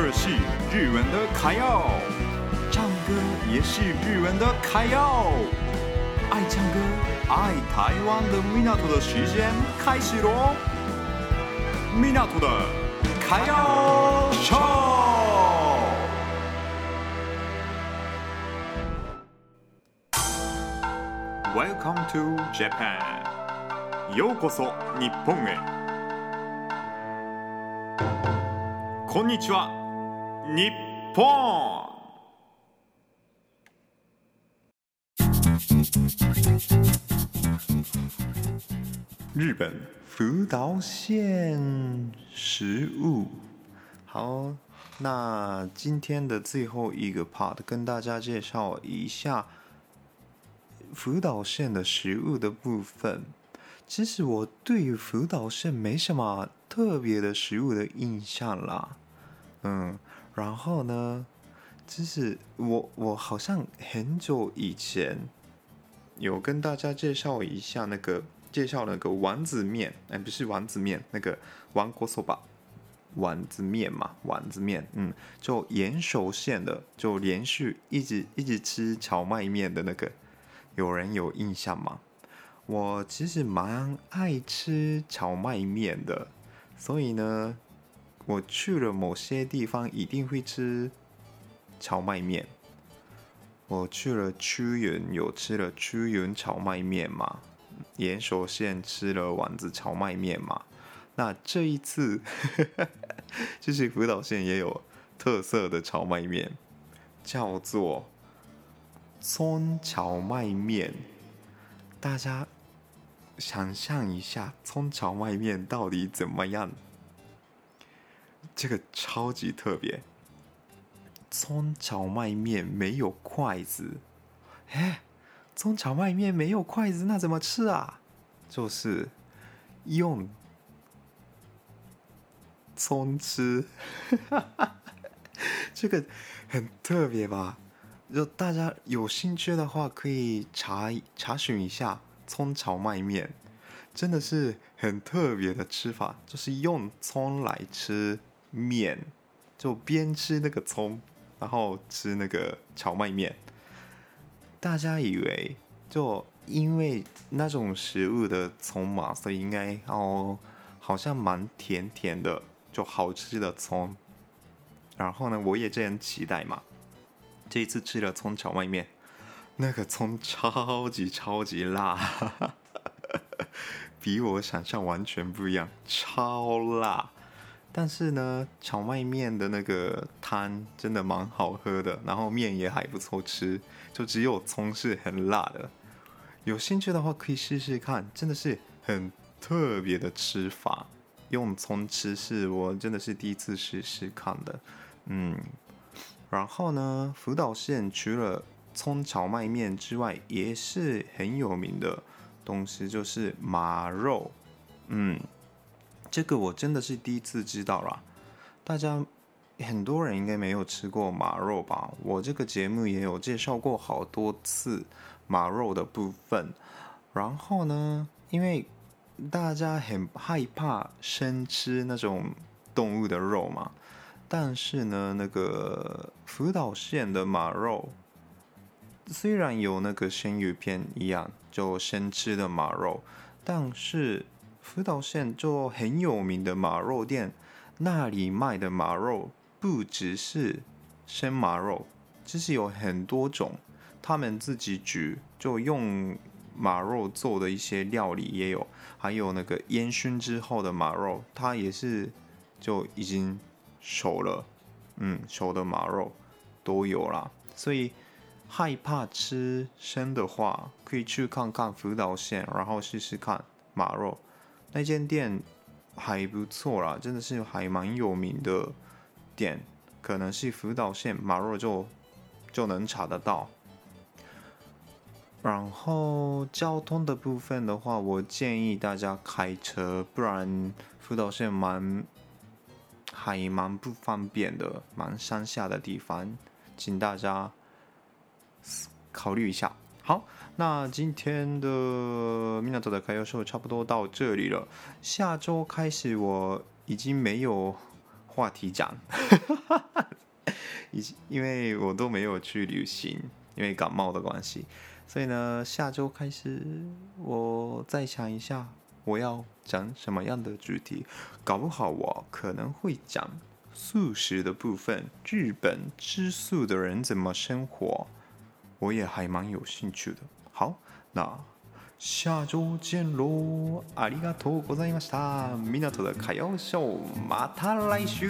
二是日文的卡要，唱歌也是日文的卡要。爱唱歌、爱台湾的米纳图的时间开始喽！米纳图的卡要秀。Welcome to Japan，ようこそ日本へ。こんにちは，日本。日本福岛县食物。好，那今天的最后一个 part，跟大家介绍一下。福岛县的食物的部分，其实我对于福岛县没什么特别的食物的印象啦。嗯，然后呢，其实我我好像很久以前有跟大家介绍一下那个介绍那个丸子面，哎，不是丸子面，那个丸子そば，丸子面嘛，丸子面，嗯，就延寿县的，就连续一直一直吃荞麦面的那个。有人有印象吗？我其实蛮爱吃荞麦面的，所以呢，我去了某些地方一定会吃荞麦面。我去了屈原，有吃了屈原荞麦面嘛？岩手县吃了丸子荞麦面嘛？那这一次，就是福岛县也有特色的荞麦面，叫做。葱荞麦面，大家想象一下，葱荞麦面到底怎么样？这个超级特别。葱炒麦面没有筷子，哎，葱炒麦面没有筷子，那怎么吃啊？就是用葱吃，这个很特别吧？就大家有兴趣的话，可以查查询一下葱炒麦面，真的是很特别的吃法，就是用葱来吃面，就边吃那个葱，然后吃那个荞麦面。大家以为就因为那种食物的葱嘛，所以应该哦，好像蛮甜甜的，就好吃的葱。然后呢，我也这样期待嘛。这一次吃了葱蕎麦面，那个葱超级超级辣，比我想象完全不一样，超辣。但是呢，荞麦面的那个汤真的蛮好喝的，然后面也还不错吃，就只有葱是很辣的。有兴趣的话可以试试看，真的是很特别的吃法。用葱吃是我真的是第一次试试看的，嗯。然后呢，福岛县除了葱荞麦面之外，也是很有名的东西，就是马肉。嗯，这个我真的是第一次知道啦。大家很多人应该没有吃过马肉吧？我这个节目也有介绍过好多次马肉的部分。然后呢，因为大家很害怕生吃那种动物的肉嘛。但是呢，那个福岛县的马肉虽然有那个生鱼片一样，就生吃的马肉，但是福岛县就很有名的马肉店，那里卖的马肉不只是生马肉，其实有很多种，他们自己煮就用马肉做的一些料理也有，还有那个烟熏之后的马肉，它也是就已经。熟了，嗯，熟的马肉都有啦。所以害怕吃生的话，可以去看看福岛县，然后试试看马肉。那间店还不错啦，真的是还蛮有名的店，可能是福岛县马若就就能查得到。然后交通的部分的话，我建议大家开车，不然福岛县蛮。还蛮不方便的，蛮山下的地方，请大家考虑一下。好，那今天的米纳图的开销秀差不多到这里了。下周开始我已经没有话题讲，以 因为我都没有去旅行，因为感冒的关系，所以呢，下周开始我再想一下我要讲什么样的主题，搞不好我可能会讲素食的部分，日本吃素的人怎么生活，我也还蛮有兴趣的。好，那。下周见喽！ありがとうございました。港的卡妖秀，马塔来週。